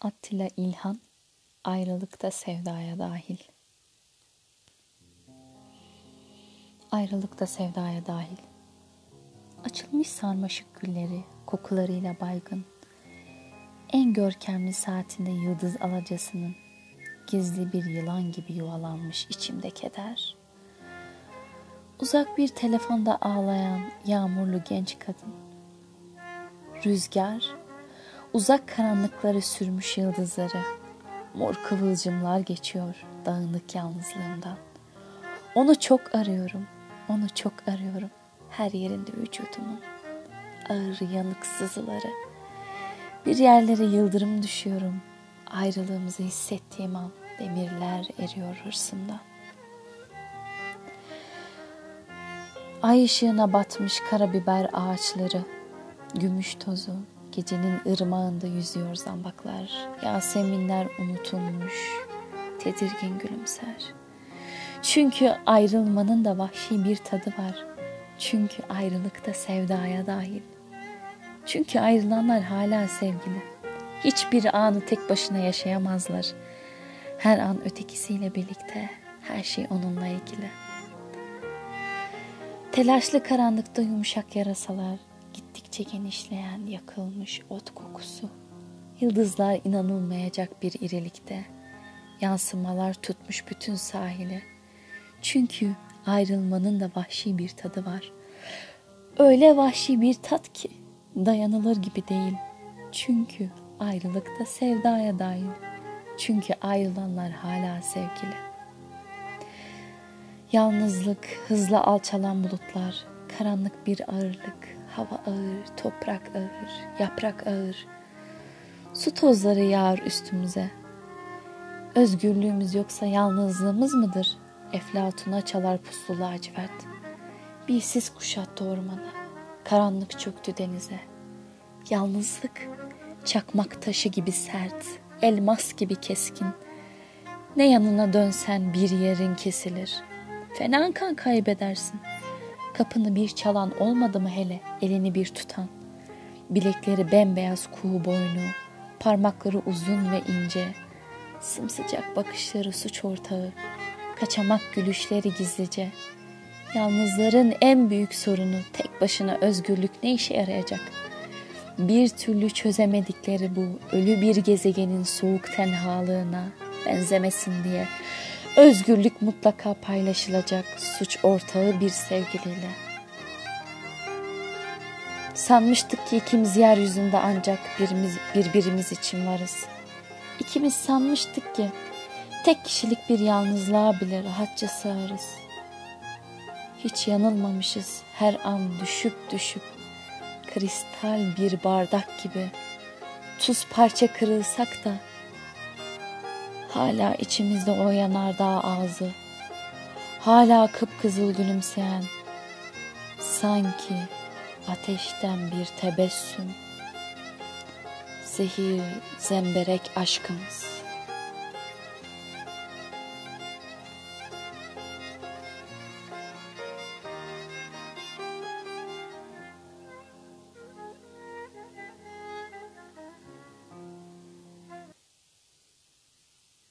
Attila İlhan Ayrılıkta sevdaya dahil. Ayrılıkta sevdaya dahil. Açılmış sarmaşık gülleri kokularıyla baygın. En görkemli saatinde yıldız alacasının Gizli bir yılan gibi yuvalanmış içimde keder. Uzak bir telefonda ağlayan yağmurlu genç kadın. Rüzgar Uzak karanlıkları sürmüş yıldızları, mor kıvılcımlar geçiyor dağınık yalnızlığımdan. Onu çok arıyorum, onu çok arıyorum her yerinde vücudumun. Ağır yanık sızıları. Bir yerlere yıldırım düşüyorum. Ayrılığımızı hissettiğim an demirler eriyor hırsımdan. Ay ışığına batmış karabiber ağaçları, gümüş tozu, Gecenin ırmağında yüzüyor zambaklar. Yaseminler unutulmuş. Tedirgin gülümser. Çünkü ayrılmanın da vahşi bir tadı var. Çünkü ayrılıkta sevdaya dahil. Çünkü ayrılanlar hala sevgili. Hiçbir anı tek başına yaşayamazlar. Her an ötekisiyle birlikte, her şey onunla ilgili. Telaşlı karanlıkta yumuşak yarasalar, gittikçe genişleyen yakılmış ot kokusu. Yıldızlar inanılmayacak bir irilikte. Yansımalar tutmuş bütün sahile. Çünkü ayrılmanın da vahşi bir tadı var. Öyle vahşi bir tat ki dayanılır gibi değil. Çünkü ayrılıkta sevdaya dair. Çünkü ayrılanlar hala sevgili. Yalnızlık, hızla alçalan bulutlar, karanlık bir ağırlık, Hava ağır, toprak ağır, yaprak ağır. Su tozları yağar üstümüze. Özgürlüğümüz yoksa yalnızlığımız mıdır? Eflatuna çalar puslu lacivert. Bir sis kuşattı ormanı. Karanlık çöktü denize. Yalnızlık çakmak taşı gibi sert, elmas gibi keskin. Ne yanına dönsen bir yerin kesilir. Fena kan kaybedersin.'' Kapını bir çalan olmadı mı hele elini bir tutan? Bilekleri bembeyaz kuğu boynu, parmakları uzun ve ince, sımsıcak bakışları suç ortağı, kaçamak gülüşleri gizlice. Yalnızların en büyük sorunu tek başına özgürlük ne işe yarayacak? Bir türlü çözemedikleri bu ölü bir gezegenin soğuk tenhalığına benzemesin diye Özgürlük mutlaka paylaşılacak suç ortağı bir sevgiliyle. Sanmıştık ki ikimiz yeryüzünde ancak birimiz, birbirimiz için varız. İkimiz sanmıştık ki tek kişilik bir yalnızlığa bile rahatça sığarız. Hiç yanılmamışız her an düşüp düşüp kristal bir bardak gibi tuz parça kırılsak da Hala içimizde o yanardağ ağzı. Hala kıpkızıl gülümseyen. Sanki ateşten bir tebessüm. Zehir, zemberek aşkımız.